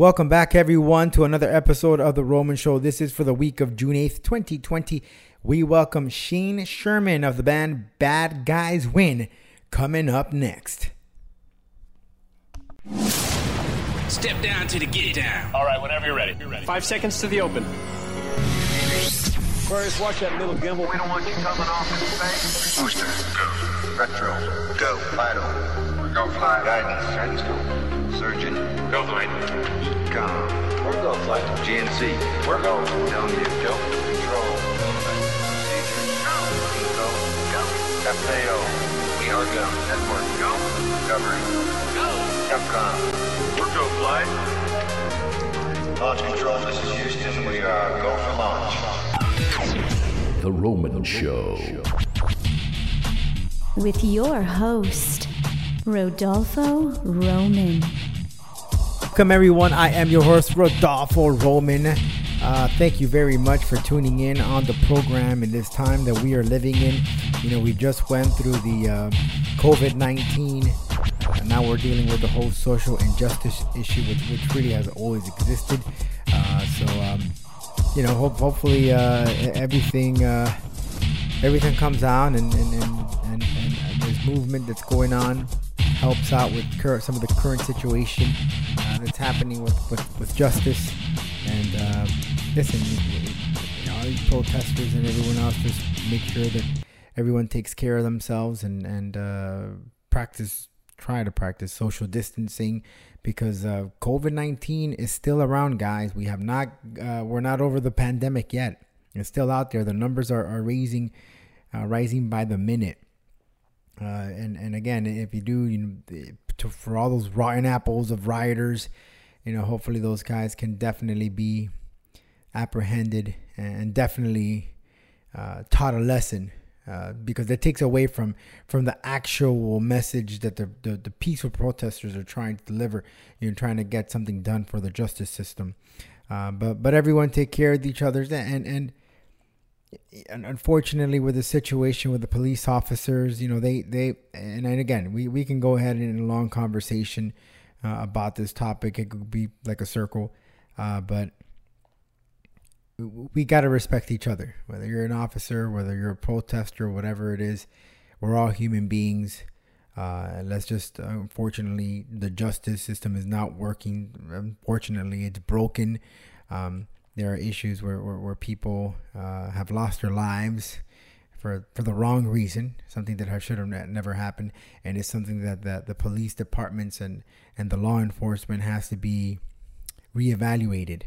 Welcome back, everyone, to another episode of The Roman Show. This is for the week of June 8th, 2020. We welcome Shane Sherman of the band Bad Guys Win coming up next. Step down to the get down. All right, whenever you're ready. You're ready. Five seconds to the open. Aquarius, watch that little gimbal. We don't want you coming off in space. Booster, go. Retro, go. Vital, go flight. Guidance, guidance, go. Surgeon, Go flight. EECOM, We're go flight. GNC, We're go. TELMU, go. Control, procedure, go. Go. FAO, we are go. Network, go. Discovery, go. Capcom, We're go flight. launch control, this is Houston. We are go for launch. The Roman Show. with your host, Rodolfo Roman. Welcome, everyone. I am your host, Rodolfo Roman. Uh, thank you very much for tuning in on the program in this time that we are living in. You know, we just went through the uh, COVID 19. and now we're dealing with the whole social injustice issue, which, which really has always existed. Uh, so, um, you know, hope, hopefully uh, everything uh, everything comes down and and, and, and, and, movement that's going on helps out with cur- some of the current situation uh, that's happening with, with, with justice. And uh, listen, you know, these protesters and everyone else just make sure that everyone takes care of themselves and and uh, practice try to practice social distancing because uh, COVID nineteen is still around, guys. We have not uh, we're not over the pandemic yet. It's still out there. The numbers are, are raising, uh, rising by the minute. Uh, and and again, if you do, you know, to, for all those rotten apples of rioters, you know, hopefully those guys can definitely be apprehended and definitely uh, taught a lesson uh, because it takes away from from the actual message that the, the the peaceful protesters are trying to deliver. You know, trying to get something done for the justice system. Uh, but but everyone take care of each other and and unfortunately with the situation with the police officers you know they they and, and again we, we can go ahead in a long conversation uh, about this topic. It could be like a circle uh, but we got to respect each other. Whether you're an officer whether you're a protester whatever it is we're all human beings. Uh, let's just unfortunately the justice system is not working. Unfortunately it's broken. Um, there are issues where, where, where people uh, have lost their lives for for the wrong reason, something that should have never happened, and it's something that, that the police departments and, and the law enforcement has to be reevaluated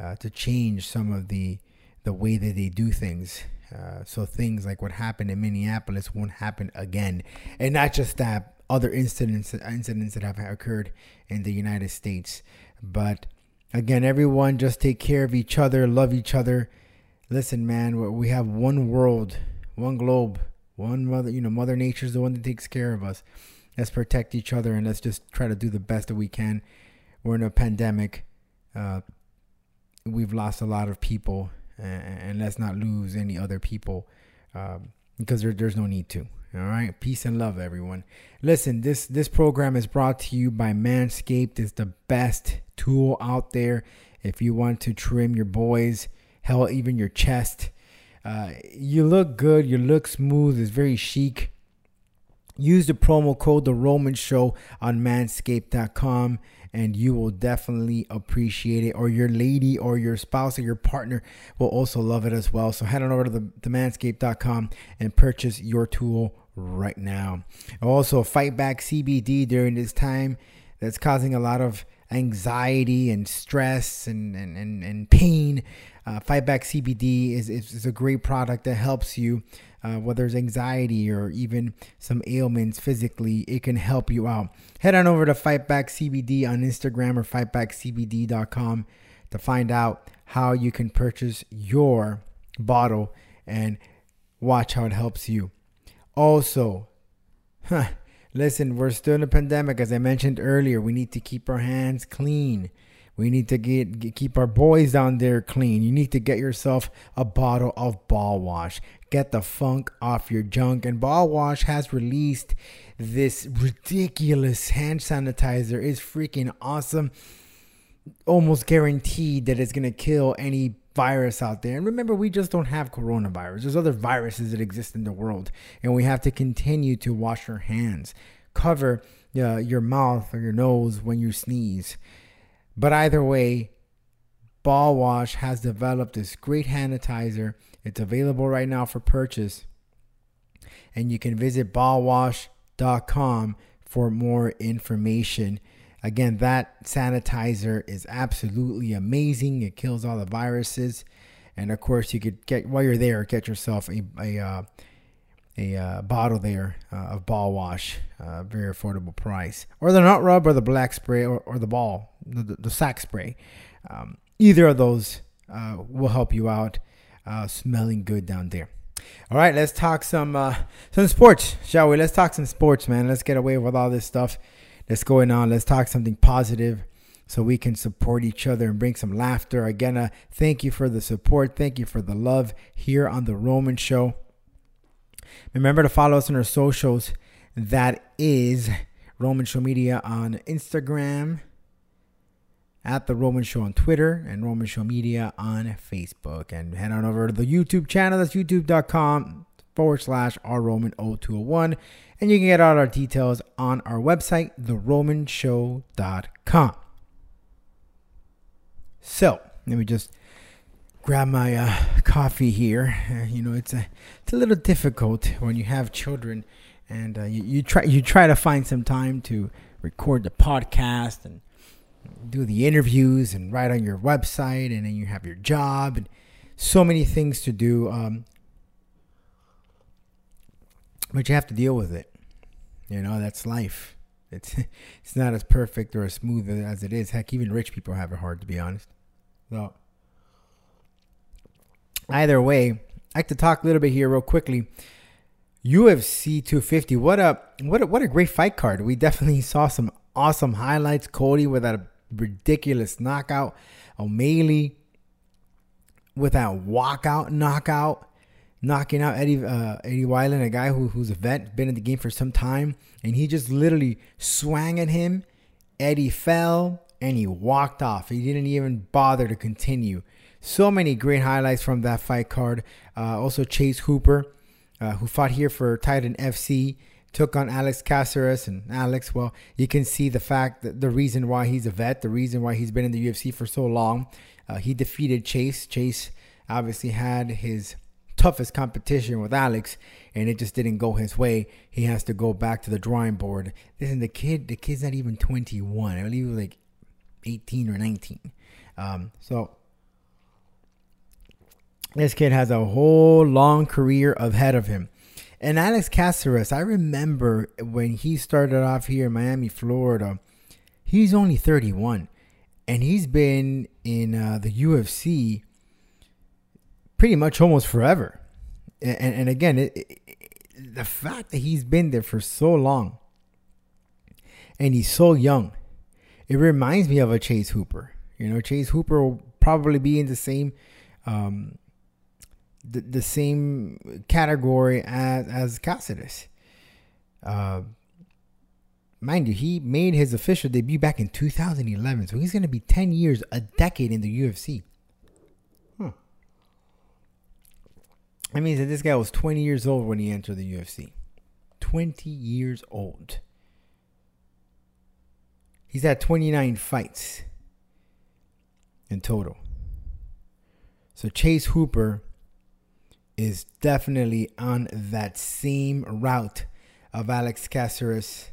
uh, to change some of the the way that they do things. Uh, so things like what happened in Minneapolis won't happen again, and not just that, other incidents incidents that have occurred in the United States, but Again, everyone just take care of each other, love each other. Listen, man, we have one world, one globe, one mother, you know, Mother Nature's the one that takes care of us. Let's protect each other and let's just try to do the best that we can. We're in a pandemic. Uh, we've lost a lot of people, and, and let's not lose any other people um, because there, there's no need to. All right, peace and love, everyone. Listen, this this program is brought to you by Manscaped. It's the best tool out there if you want to trim your boys, hell, even your chest. Uh, you look good. You look smooth. It's very chic. Use the promo code The Roman Show on Manscaped.com and you will definitely appreciate it. Or your lady or your spouse or your partner will also love it as well. So head on over to the, the manscaped.com and purchase your tool right now. Also, fight back CBD during this time that's causing a lot of anxiety and stress and, and, and, and pain. Uh, CBD is, is, is a great product that helps you uh, whether it's anxiety or even some ailments physically, it can help you out. Head on over to Fightback CBD on Instagram or fightbackcbd.com to find out how you can purchase your bottle and watch how it helps you. Also, huh, listen, we're still in a pandemic. As I mentioned earlier, we need to keep our hands clean. We need to get, get, keep our boys down there clean. You need to get yourself a bottle of ball wash. Get the funk off your junk. And ball wash has released this ridiculous hand sanitizer. It's freaking awesome. almost guaranteed that it's to kill any virus out there. And remember, we just don't have coronavirus. There's other viruses that exist in the world, and we have to continue to wash our hands, cover uh, your mouth or your nose when you sneeze. But either way, Ball Wash has developed this great sanitizer. It's available right now for purchase. And you can visit ballwash.com for more information. Again, that sanitizer is absolutely amazing. It kills all the viruses. And of course, you could get, while you're there, get yourself a, a, uh, a uh, bottle there uh, of ball wash, uh, very affordable price, or the nut rub, or the black spray, or, or the ball, the, the, sack spray. Um, either of those uh, will help you out, uh, smelling good down there. All right, let's talk some uh, some sports, shall we? Let's talk some sports, man. Let's get away with all this stuff that's going on. Let's talk something positive so we can support each other and bring some laughter. Again, thank you for the support. Thank you for the love here on the Roman Show. Remember to follow us on our socials. That is Roman Show Media on Instagram, at the Roman Show on Twitter, and Roman Show Media on Facebook. And head on over to the YouTube channel. That's youtube.com forward slash rroman0201. And you can get all our details on our website, theromanshow.com. So, let me just grab my uh, coffee here. Uh, you know, it's a it's a little difficult when you have children, and uh, you, you try you try to find some time to record the podcast and do the interviews and write on your website, and then you have your job and so many things to do. Um, but you have to deal with it. You know, that's life. It's it's not as perfect or as smooth as it is. Heck, even rich people have it hard, to be honest. So, either way, I like to talk a little bit here real quickly. UFC 250. What a what a, what a great fight card. We definitely saw some awesome highlights. Cody with that ridiculous knockout. O'Malley with that walkout knockout, knocking out Eddie uh, Eddie Wineland, a guy who, who's a vet, been in the game for some time, and he just literally swung at him. Eddie fell and he walked off. He didn't even bother to continue. So many great highlights from that fight card. Uh, also, Chase Hooper, uh, who fought here for Titan FC, took on Alex Caceres. And Alex, well, you can see the fact that the reason why he's a vet, the reason why he's been in the UFC for so long. Uh, he defeated Chase. Chase obviously had his toughest competition with Alex, and it just didn't go his way. He has to go back to the drawing board. Listen, the kid, the kid's not even 21. I believe he was like 18 or 19. Um, so this kid has a whole long career ahead of him. And Alex Caceres, I remember when he started off here in Miami, Florida, he's only 31. And he's been in uh, the UFC pretty much almost forever. And, and, again, it, it, the fact that he's been there for so long and he's so young, it reminds me of a Chase Hooper. You know, Chase Hooper will probably be in the same um, the, the same category as as Caceres. Uh, mind you, he made his official debut back in 2011, so he's going to be 10 years, a decade in the UFC. Huh. That means that this guy was 20 years old when he entered the UFC. 20 years old. He's had 29 fights in total. So Chase Hooper is definitely on that same route of Alex Caceres.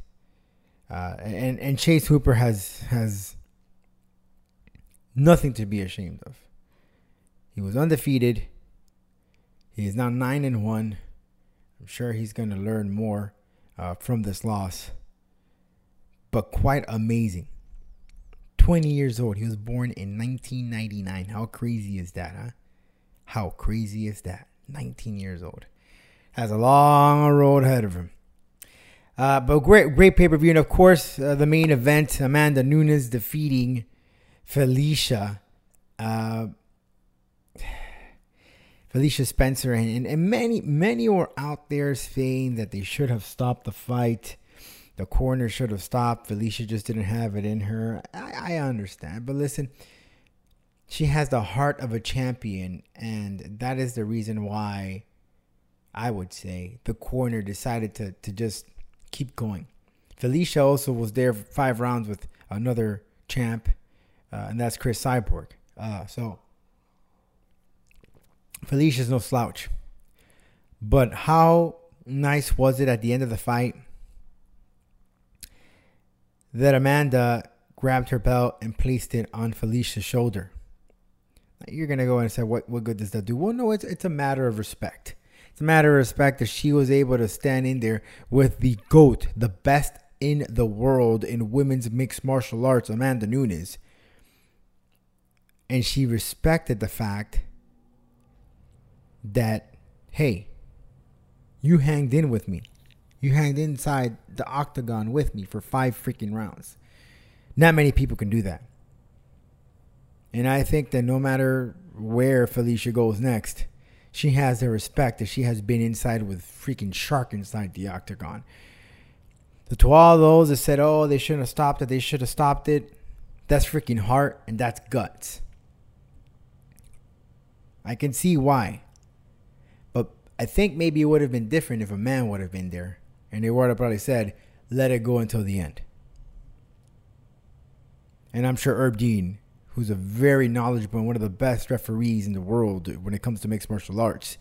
Uh, and and Chase Hooper has has nothing to be ashamed of. He was undefeated. He is now nine and one. I'm sure he's going to learn more uh, from this loss. But quite amazing. 20 years old. He was born in 1999. How crazy is that, huh? How crazy is that? 19 years old. Has a long road ahead of him. Uh, but great, great pay per view, and of course, uh, the main event: Amanda Nunes defeating Felicia, uh, Felicia Spencer, and, and, many, many were out there saying that they should have stopped the fight. The corner should have stopped. Felicia just didn't have it in her. I, I understand. But listen, she has the heart of a champion. And that is the reason why I would say the corner decided to, to just keep going. Felicia also was there five rounds with another champ, uh, and that's Cris Cyborg. Uh, so Felicia's no slouch. But how nice was it at the end of the fight that Amanda grabbed her belt and placed it on Felicia's shoulder? You're gonna go and say, "What what good does that do?" Well, no, it's it's a matter of respect. It's a matter of respect that she was able to stand in there with the GOAT, the best in the world in women's mixed martial arts, Amanda Nunes. And she respected the fact that, hey, you hanged in with me. You hanged inside the octagon with me for five freaking rounds. Not many people can do that. And I think that no matter where Felicia goes next, she has the respect that she has been inside with freaking shark inside the octagon. So to all those that said, "Oh, they shouldn't have stopped it. They should have stopped it," that's freaking heart and that's guts. I can see why, but I think maybe it would have been different if a man would have been there, and they would have probably said, "Let it go until the end." And I'm sure Herb Dean who's a very knowledgeable and one of the best referees in the world when it comes to mixed martial arts.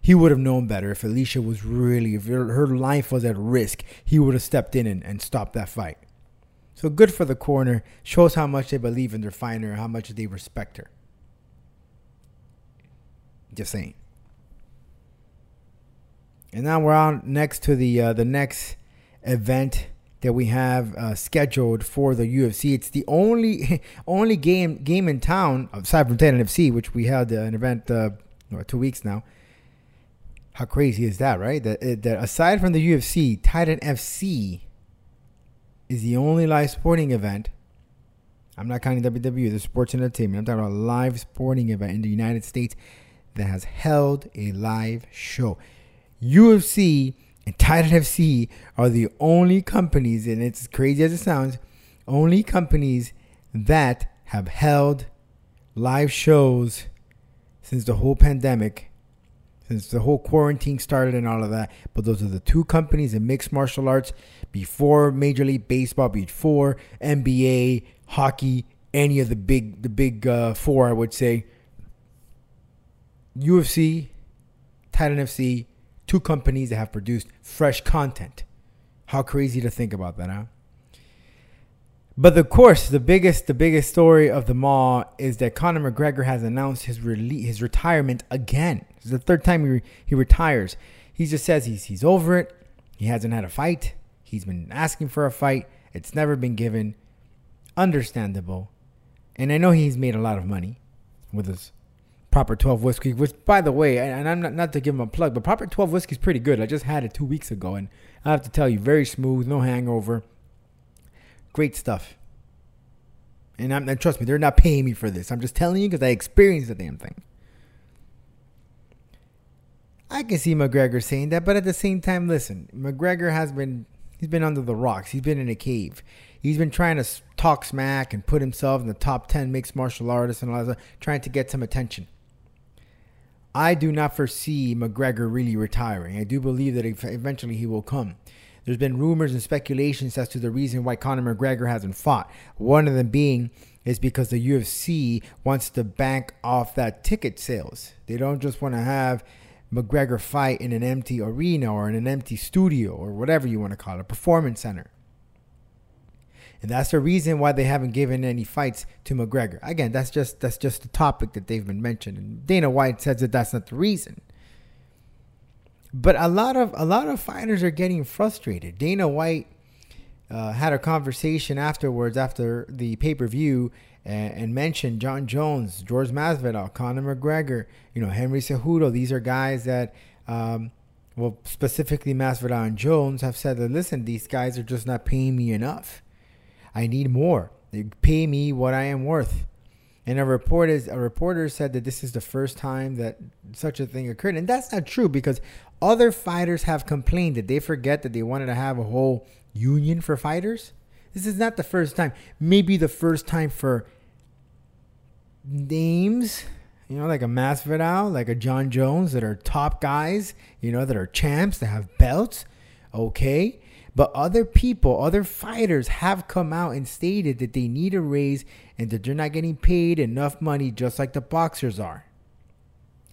He would have known better if Alicia was really, if her, life was at risk, he would have stepped in and, and stopped that fight. So good for the corner. Shows how much they believe in their fighter, how much they respect her. Just saying. And now we're on next to the uh, the next event that we have uh, scheduled for the UFC. It's the only only game game in town aside from Titan FC, which we had uh, an event uh, two weeks now. How crazy is that, right? That, that aside from the UFC, Titan FC is the only live sporting event. I'm not counting WWE, the sports entertainment. I'm talking about a live sporting event in the United States that has held a live show. UFC and Titan FC are the only companies, and it's crazy as it sounds, only companies that have held live shows since the whole pandemic, since the whole quarantine started and all of that. But those are the two companies in mixed martial arts before Major League Baseball, before NBA, hockey, any of the big the big uh, four, I would say. UFC, Titan FC, two companies that have produced fresh content. How crazy to think about that, huh? But of course, the biggest the biggest story of them all is that Conor McGregor has announced his rele- his retirement again. This is the third time he, re- he retires. He just says he's he's over it. He hasn't had a fight. He's been asking for a fight. It's never been given. Understandable. And I know he's made a lot of money with his Proper 12 whiskey, which, by the way, and I'm not, not to give him a plug, but Proper 12 whiskey is pretty good. I just had it two weeks ago, and I have to tell you, very smooth, no hangover. Great stuff. And, I'm, and trust me, they're not paying me for this. I'm just telling you because I experienced the damn thing. I can see McGregor saying that, but at the same time, listen, McGregor has been he's been under the rocks. He's been in a cave. He's been trying to talk smack and put himself in the top 10 mixed martial artists and all that, trying to get some attention. I do not foresee McGregor really retiring. I do believe that eventually he will come. There's been rumors and speculations as to the reason why Conor McGregor hasn't fought. One of them being is because the UFC wants to bank off that ticket sales. They don't just want to have McGregor fight in an empty arena or in an empty studio or whatever you want to call it, a performance center. And that's the reason why they haven't given any fights to McGregor. Again, that's just that's just the topic that they've been mentioned. And Dana White says that that's not the reason. But a lot of a lot of fighters are getting frustrated. Dana White uh, had a conversation afterwards after the pay per view and, and, mentioned Jon Jones, George Masvidal, Conor McGregor, you know Henry Cejudo. These are guys that. Um, well, specifically Masvidal and Jones have said that listen, these guys are just not paying me enough. I need more. They pay me what I am worth. And a reporter, a reporter said that this is the first time that such a thing occurred. And that's not true because other fighters have complained that they forget that they wanted to have a whole union for fighters. This is not the first time. Maybe the first time for names, you know, like a Masvidal, like a Jon Jones, that are top guys, you know, that are champs, that have belts. Okay. But other people, other fighters have come out and stated that they need a raise and that they're not getting paid enough money just like the boxers are.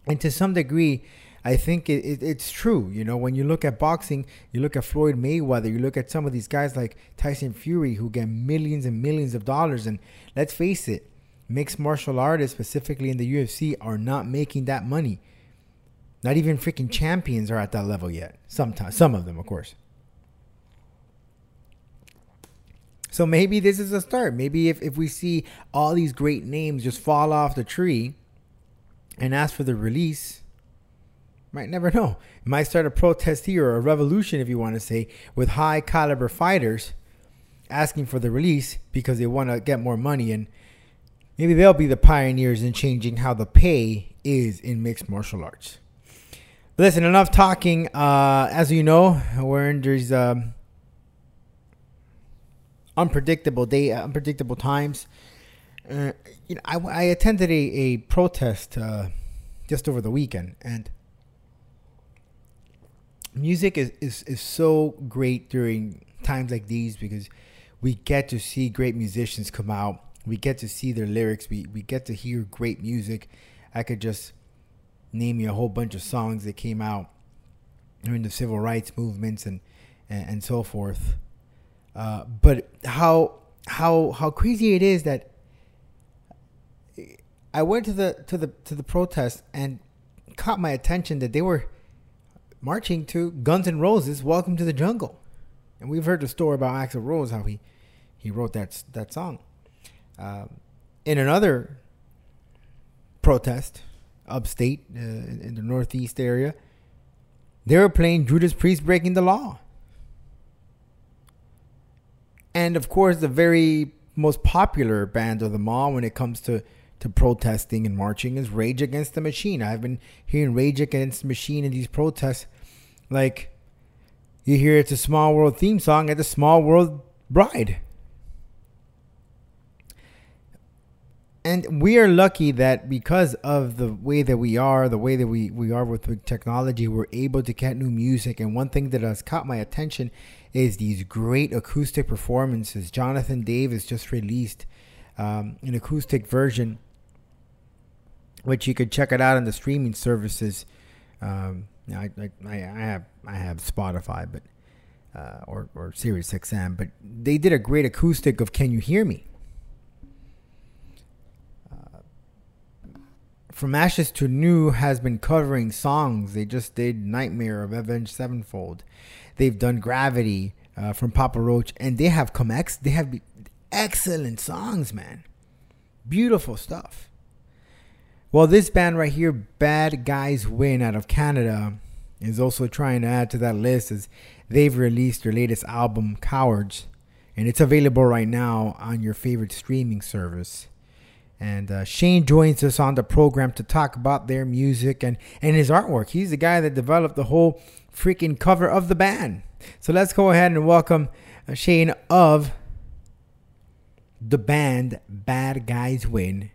And to some degree, I think it, it, it's true. You know, when you look at boxing, you look at Floyd Mayweather, you look at some of these guys like Tyson Fury who get millions and millions of dollars. And let's face it, mixed martial artists, specifically in the UFC, are not making that money. Not even freaking champions are at that level yet. Sometimes, some of them, of course. So maybe this is a start. Maybe if, if we see all these great names just fall off the tree and ask for the release, might never know. Might start a protest here or a revolution, if you want to say, with high caliber fighters asking for the release because they want to get more money. And maybe they'll be the pioneers in changing how the pay is in mixed martial arts. Listen, enough talking. Uh, as you know, we're in these unpredictable day, uh, unpredictable times. Uh, you know, I, I attended a, a protest uh, just over the weekend, and music is, is, is so great during times like these because we get to see great musicians come out. We get to see their lyrics. We, we get to hear great music. I could just name you a whole bunch of songs that came out during the civil rights movements and, and, and so forth. Uh, but how how how crazy it is that I went to the to the to the protest and caught my attention that they were marching to Guns N' Roses' "Welcome to the Jungle," and we've heard the story about Axl Rose how he he wrote that that song. Um, in another protest, upstate uh, in the northeast area, they were playing Judas Priest "Breaking the Law." And of course the very most popular band of them all when it comes to to protesting and marching is Rage Against the Machine. I've been hearing Rage Against the Machine in these protests like you hear it's a small world theme song at the small world bride. And we are lucky that because of the way that we are, the way that we, we are with technology, we're able to get new music. And one thing that has caught my attention is these great acoustic performances. Jonathan Davis just released um, an acoustic version, which you could check it out on the streaming services. Um, I, I, I have I have Spotify, but uh, or or Sirius XM, but they did a great acoustic of "Can You Hear Me." Uh, From Ashes to New has been covering songs. They just did Nightmare of Avenged Sevenfold. They've done Gravity uh, from Papa Roach, and they have come ex. They have excellent songs, man. Beautiful stuff. Well, this band right here, Bad Guys Win out of Canada, is also trying to add to that list as they've released their latest album, Cowards, and it's available right now on your favorite streaming service. And uh, Shane joins us on the program to talk about their music and, and his artwork. He's the guy that developed the whole freaking cover of the band. So let's go ahead and welcome uh, Shane of the band Bad Guys Win.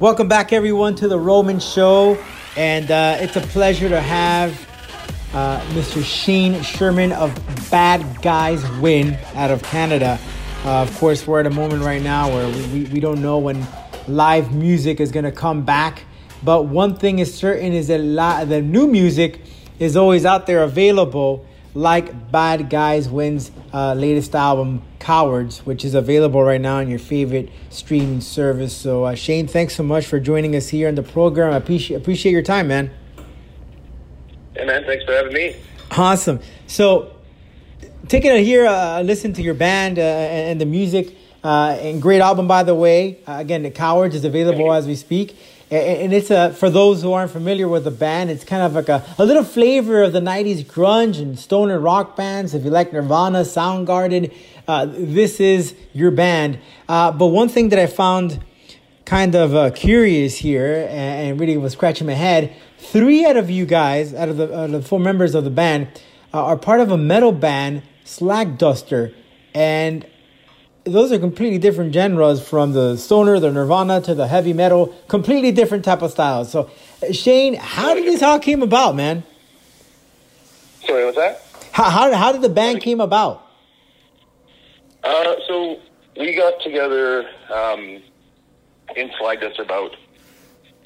Welcome back, everyone, to the Roman Show, and uh, it's a pleasure to have uh, Mr. Shane Sherman of Bad Guys Win out of Canada. Uh, of course, we're at a moment right now where we, we, we don't know when live music is going to come back, but one thing is certain is that la- the new music is always out there available like Bad Guys Win's uh, latest album, Cowards, which is available right now on your favorite streaming service. So, uh, Shane, thanks so much for joining us here on the program. I appreciate, appreciate your time, man. Yeah, man. Thanks for having me. Awesome. So, taking a here, uh, listen to your band uh, and, and the music. Uh, and great album, by the way. Uh, again, the Cowards is available as we speak. And, it's a for those who aren't familiar with the band, it's kind of like a, a little flavor of the '90s grunge and stoner rock bands. If you like Nirvana, Soundgarden, uh, this is your band. Uh, but one thing that I found kind of uh, curious here and, really was scratching my head. Three out of you guys, out of the, out of the four members of the band, uh, are part of a metal band, Slagduster, and those are completely different genres from the stoner, the Nirvana to the heavy metal, completely different type of styles. So, Shane, how did this all came about, man? Sorry, what's that? How how, how did the band came about? Uh, so we got together um, in Slagduster about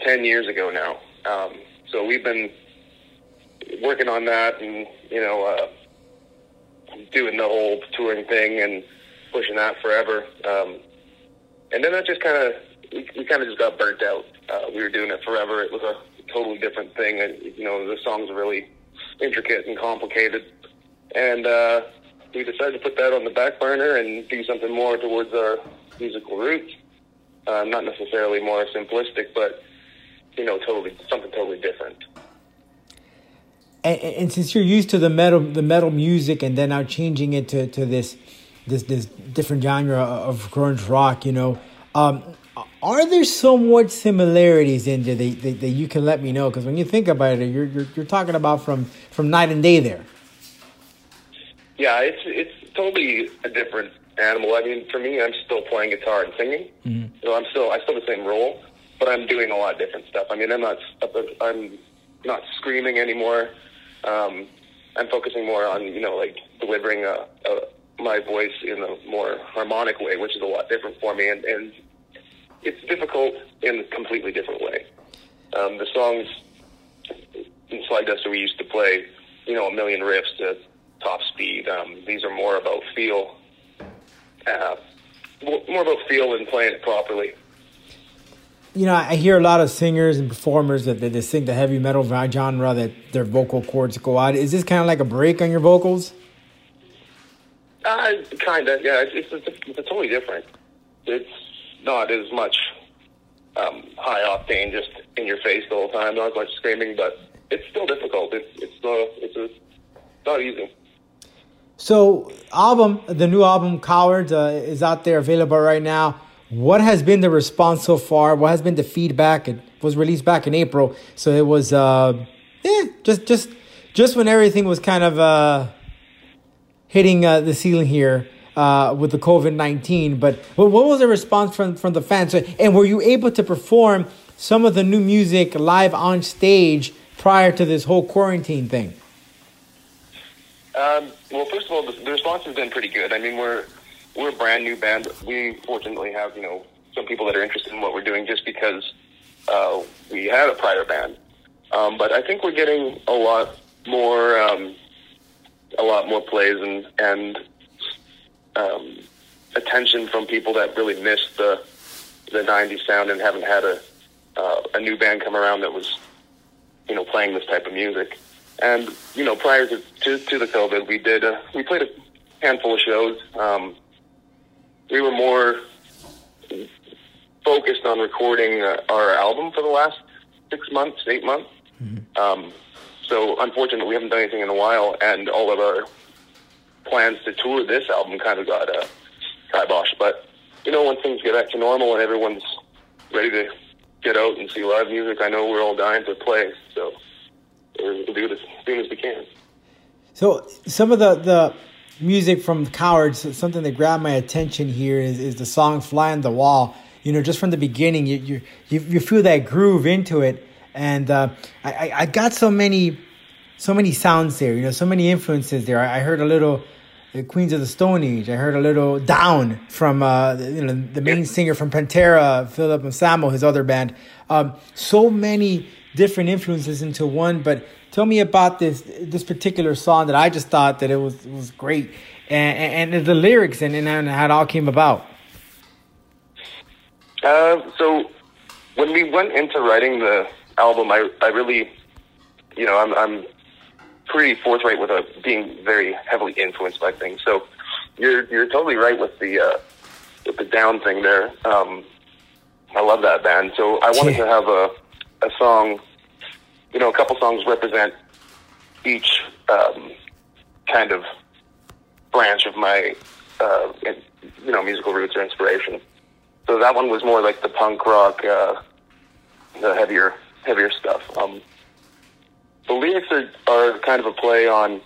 ten years ago now. Um, so we've been working on that, and you know, uh, doing the whole touring thing and pushing that forever. Um, and then that just kind of we, we kind of just got burnt out. Uh, we were doing it forever. It was a totally different thing, and you know the songs are really intricate and complicated. And uh, we decided to put that on the back burner and do something more towards our musical roots. Uh, not necessarily more simplistic, but you know, totally something totally different. And, and, since you're used to the metal, the metal music, and then now changing it to, to this this this different genre of grunge rock, you know. Um, are there somewhat similarities in there that, that, that you can let me know? Because when you think about it, you're, you're, you're talking about from from night and day there. Yeah, it's it's totally a different animal. I mean, for me, I'm still playing guitar and singing, mm-hmm. so I'm still I still the same role, but I'm doing a lot of different stuff. I mean, I'm not I'm not screaming anymore. Um, I'm focusing more on you know like delivering a, a my voice in a more harmonic way, which is a lot different for me, and, and it's difficult in a completely different way. Um, the songs in Slagduster we used to play, you know, a million riffs to top speed. Um, these are more about feel, uh, more about feel and playing it properly. You know, I hear a lot of singers and performers that, that they sing the heavy metal genre that their vocal cords go out. Is this kind of like a break on your vocals? Uh, kind of, yeah. It's, it's, it's, it's totally different. It's not as much um, high octane, just in your face the whole time. Not as much screaming, but it's still difficult. It's it's uh, it's, a, not easy. So, album, the new album, Cowards, uh, is out there available right now. What has been the response so far? What has been the feedback? It was released back in April, so it was, uh, yeah, just just just when everything was kind of uh, hitting uh, the ceiling here uh, with the COVID nineteen. But what was the response from from the fans? And were you able to perform some of the new music live on stage prior to this whole quarantine thing? Um, well, first of all, the, the response has been pretty good. I mean, we're we're a brand new band. We fortunately have you know some people that are interested in what we're doing just because uh, we had a prior band. Um, but I think we're getting a lot more um, a lot more plays and and um, attention from people that really missed the the '90s sound and haven't had a uh, a new band come around that was you know playing this type of music. And you know, prior to to, to the COVID, we did uh, we played a handful of shows. Um, we were more focused on recording uh, our album for the last six months, eight months. Mm-hmm. Um, so unfortunately, we haven't done anything in a while, and all of our plans to tour this album kind of got uh, kiboshed. But you know, when things get back to normal and everyone's ready to get out and see live music, I know we're all dying to play. So we'll do it as soon as we can. So some of the the music from Cowards, something that grabbed my attention here is, is the song "Fly on the Wall." You know, just from the beginning, you you you, you feel that groove into it and uh, I, I got so many so many sounds there you know so many influences there. I, I heard a little the queens of the stone age. I heard a little down from uh, you know the main singer from pantera philip Anselmo, his other band. Um, so many different influences into one but tell me about this this particular song that i just thought that it was it was great. And, and the lyrics and, and how it all came about. Uh, so when we went into writing the album, I I really, you know, I'm I'm pretty forthright with a, uh, being very heavily influenced by things. So you're you're totally right with the uh, with the down thing there. Um, I love that band. So I wanted Yeah. to have a a song, you know, a couple songs represent each um, kind of branch of my, uh, you know, musical roots or inspiration. So that one was more like the punk rock, uh, the heavier, heavier stuff. Um, the lyrics are, are kind of a play on,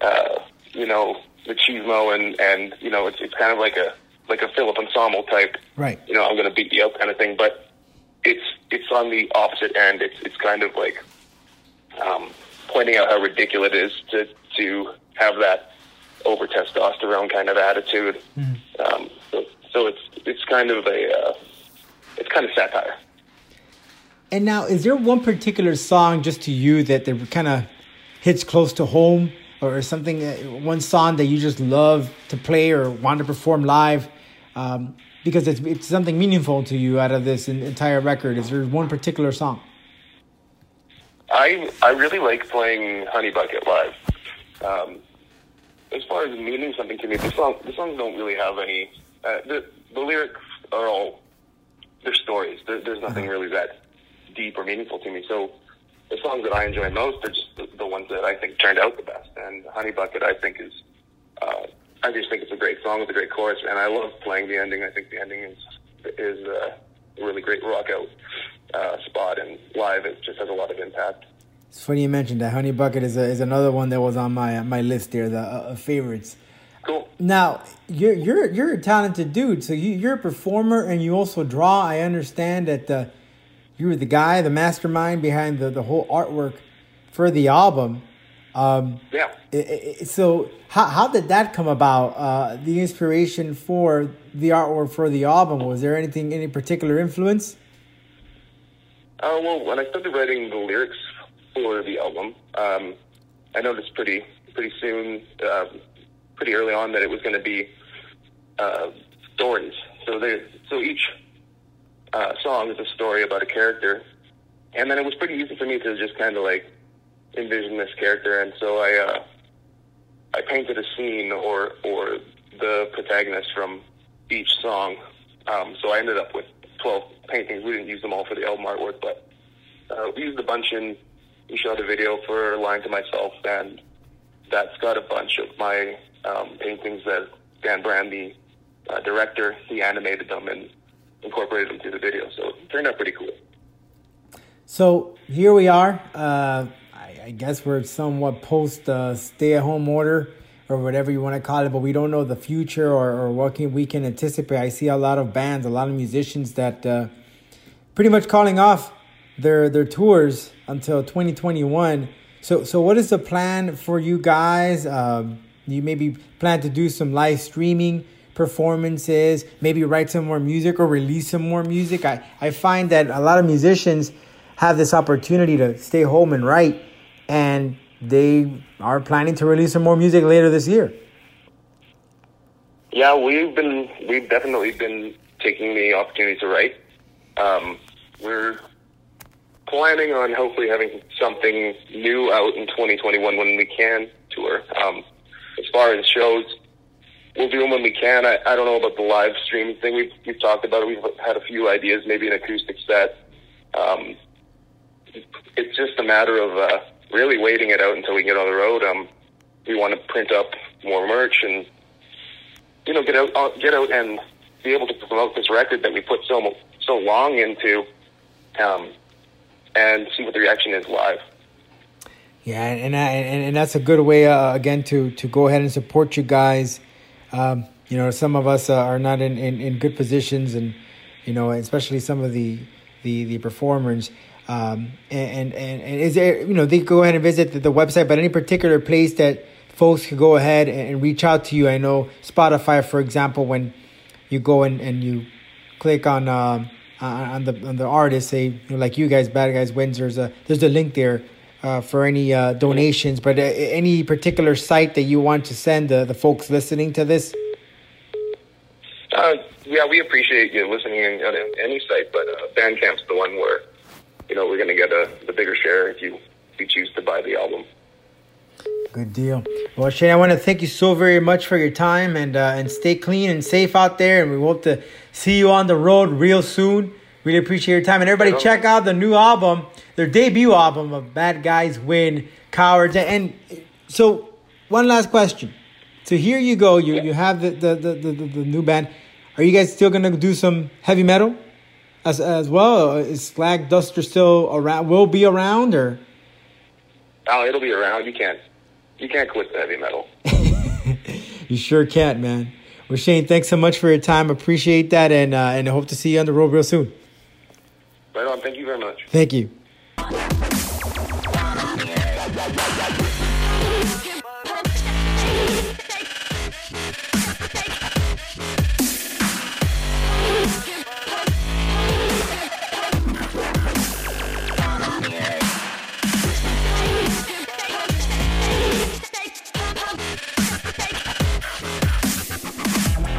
uh, you know, machismo and and you know, it's it's kind of like a like a Philip Anselmo type Right. you know, I'm going to beat you up kind of thing. But it's it's on the opposite end. It's it's kind of like um, pointing out how ridiculous it is to to have that over testosterone kind of attitude. Um, so, so it's it's kind of a uh, it's kind of satire. And now, is there one particular song just to you that that kind of hits close to home, or something? One song that you just love to play or want to perform live, um, because it's it's something meaningful to you out of this entire record. Is there one particular song? I I really like playing Honey Bucket live. Um, as far as meaning something to me, the song the songs don't really have any. Uh, the the lyrics are all they're stories. There, there's nothing really that deep or meaningful to me. So the songs that I enjoy most are just the, the ones that I think turned out the best. And Honey Bucket, I think is. Uh, I just think it's a great song with a great chorus, and I love playing the ending. I think the ending is is uh, a really great rock out uh, spot, and live it just has a lot of impact. It's funny you mentioned that. Honey Bucket is a, is another one that was on my my list here, the uh, of favorites. Cool. Now you're you're you're a talented dude. So you you're a performer and you also draw. I understand that uh, you were the guy, the mastermind behind the the whole artwork for the album. Um, Yeah. i- i- so how how did that come about? Uh, the inspiration for the artwork for the album was there anything any particular influence? Uh, well, when I started writing the lyrics for the album, um, I noticed pretty pretty soon, um, pretty early on, that it was going to be uh, stories. So they so each uh, song is a story about a character, and then it was pretty easy for me to just kind of like envision this character, and so I uh, I painted a scene or or the protagonist from each song. Um, so I ended up with twelve paintings. We didn't use them all for the album artwork, but uh, we used a bunch in. We shot a video for "Lying to Myself," and that's got a bunch of my um, paintings that Dan Brand, the uh, director, he animated them and incorporated them the video. So it turned out pretty cool. So here we are. Uh, I, I guess we're somewhat post uh, stay-at-home order or whatever you want to call it, but we don't know the future or, or what can we can anticipate. I see a lot of bands, a lot of musicians that uh, pretty much calling off their their tours until 2021. So so what is the plan for you guys? Um, you maybe plan to do some live streaming performances, maybe write some more music or release some more music. I, I find that a lot of musicians have this opportunity to stay home and write and they are planning to release some more music later this year. Yeah, we've been we've definitely been taking the opportunity to write. Um, we're planning on hopefully having something new out in 2021 when we can tour. Um, as far as shows, we'll do them when we can. I, I don't know about the live streaming thing. We've we've talked about it. We've had a few ideas, maybe an acoustic set. Um, it's just a matter of uh, really waiting it out until we get on the road. Um, we want to print up more merch and you know, get out, uh, get out, and be able to promote this record that we put so so long into, um, and see what the reaction is live. Yeah, and and, and that's a good way uh, again to to go ahead and support you guys. Um, you know, some of us uh, are not in, in, in good positions, and you know, especially some of the the the performers. Um, and, and and is there you know they go ahead and visit the, the website, but any particular place that folks could go ahead and, and reach out to you? I know Spotify, for example, when you go and, and you click on um, on the on the artist, say you know, like you guys, Bad Guys Wins. There's a there's a link there uh, for any uh, donations. But uh, any particular site that you want to send the, the folks listening to this? Uh, yeah, we appreciate you listening in, on any site, but uh, Bandcamp's the one where you know we're going to get a the bigger share if you if you choose to buy the album. Good deal. Well, Shane, I want to thank you so very much for your time and uh, and stay clean and safe out there. And we hope to see you on the road real soon. Really appreciate your time. And everybody, check out the new album, their debut album of Bad Guys Win Cowards. And so, one last question. So here you go. You you have the the, the, the, the, new band. Are you guys still gonna do some heavy metal as as well? Is Slagduster still around? Will be around or? Oh, it'll be around. You can't you can't quit the heavy metal. You sure can't, man. Well, Shane, thanks so much for your time. Appreciate that, and uh, and I hope to see you on the road real soon. Right on. Thank you very much. Thank you.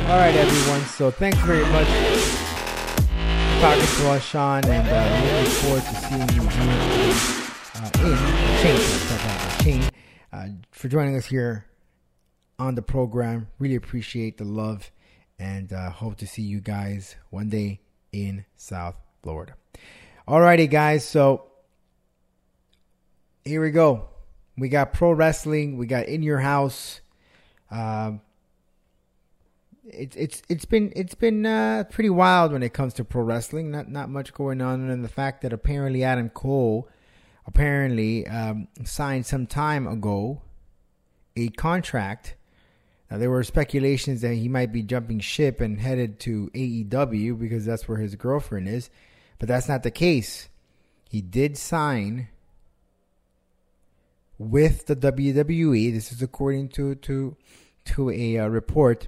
All right, everyone. So thanks very much for us, Shane, and uh, we look forward to seeing you here uh, in Chain. Chain uh, for joining us here on the program. Really appreciate the love, and uh, hope to see you guys one day in South Florida. Alrighty, guys. So here we go. We got pro wrestling. We got in your house. Um, it's it's it's been it's been uh, pretty wild when it comes to pro wrestling. Not not much going on, and the fact that apparently Adam Cole apparently um, signed some time ago a contract. Now there were speculations that he might be jumping ship and headed to AEW because that's where his girlfriend is, but that's not the case. He did sign with the WWE. This is according to to to a uh, report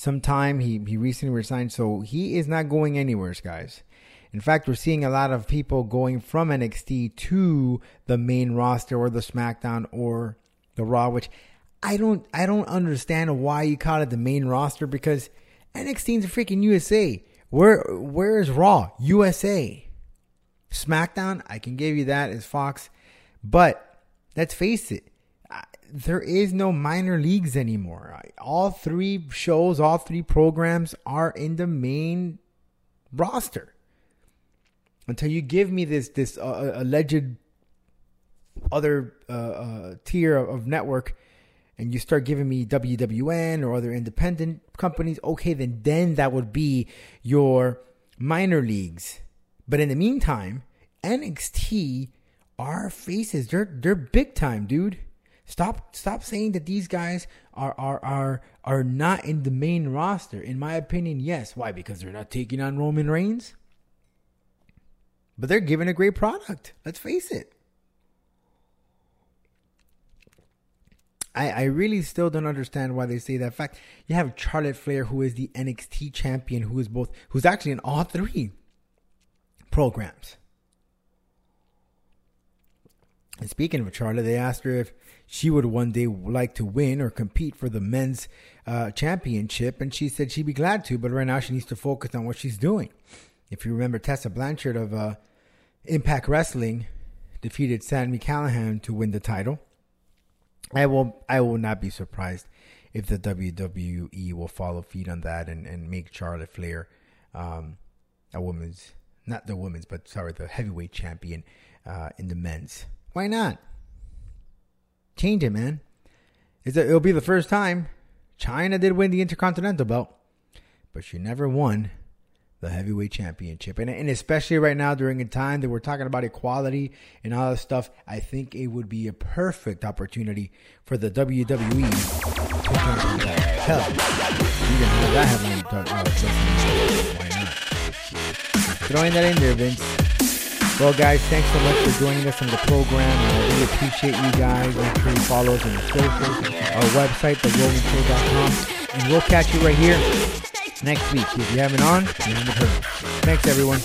sometime. He he recently resigned, so he is not going anywhere, guys. In fact, we're seeing a lot of people going from NXT to the main roster or the SmackDown or the Raw, which I don't I don't understand why you call it the main roster because NXT is a freaking USA. Where where is Raw? USA. SmackDown, I can give you that is Fox, but let's face it, there is no minor leagues anymore. All three shows, all three programs are in the main roster. Until you give me this this uh, alleged other uh, uh, tier of network, and you start giving me WWN or other independent companies, okay, then then that would be your minor leagues. But in the meantime, NXT are faces. They're they're big time, dude. Stop stop saying that these guys are are are are not in the main roster. In my opinion, yes. Why? Because they're not taking on Roman Reigns. But they're giving a great product. Let's face it. I, I really still don't understand why they say that. Fact, you have Charlotte Flair, who is the NXT champion, who is both, who's actually in all three programs. And speaking of Charlotte, they asked her if she would one day like to win or compete for the men's uh, championship, and she said she'd be glad to, but right now she needs to focus on what she's doing. If you remember, Tessa Blanchard of uh, Impact Wrestling defeated Sami Callihan to win the title. I will I will not be surprised if the WWE will follow feet on that and, and make Charlotte Flair um, a woman's not the women's but sorry the heavyweight champion uh, in the men's. Why not? Change it, man. It'll be the first time. Chyna did win the Intercontinental belt, but she never won the heavyweight championship. And, and especially right now during a time that we're talking about equality and all that stuff, I think it would be a perfect opportunity for the WWE to on that. Hell, you can have that. Uh, why not? Throwing that in there, Vince. Well, guys, thanks so much for joining us on the program. Uh, we appreciate you guys. Make sure you follow us on the socials, our website, theromanshow.com, And we'll catch you right here next week. If you haven't on, you haven't heard. Thanks, everyone.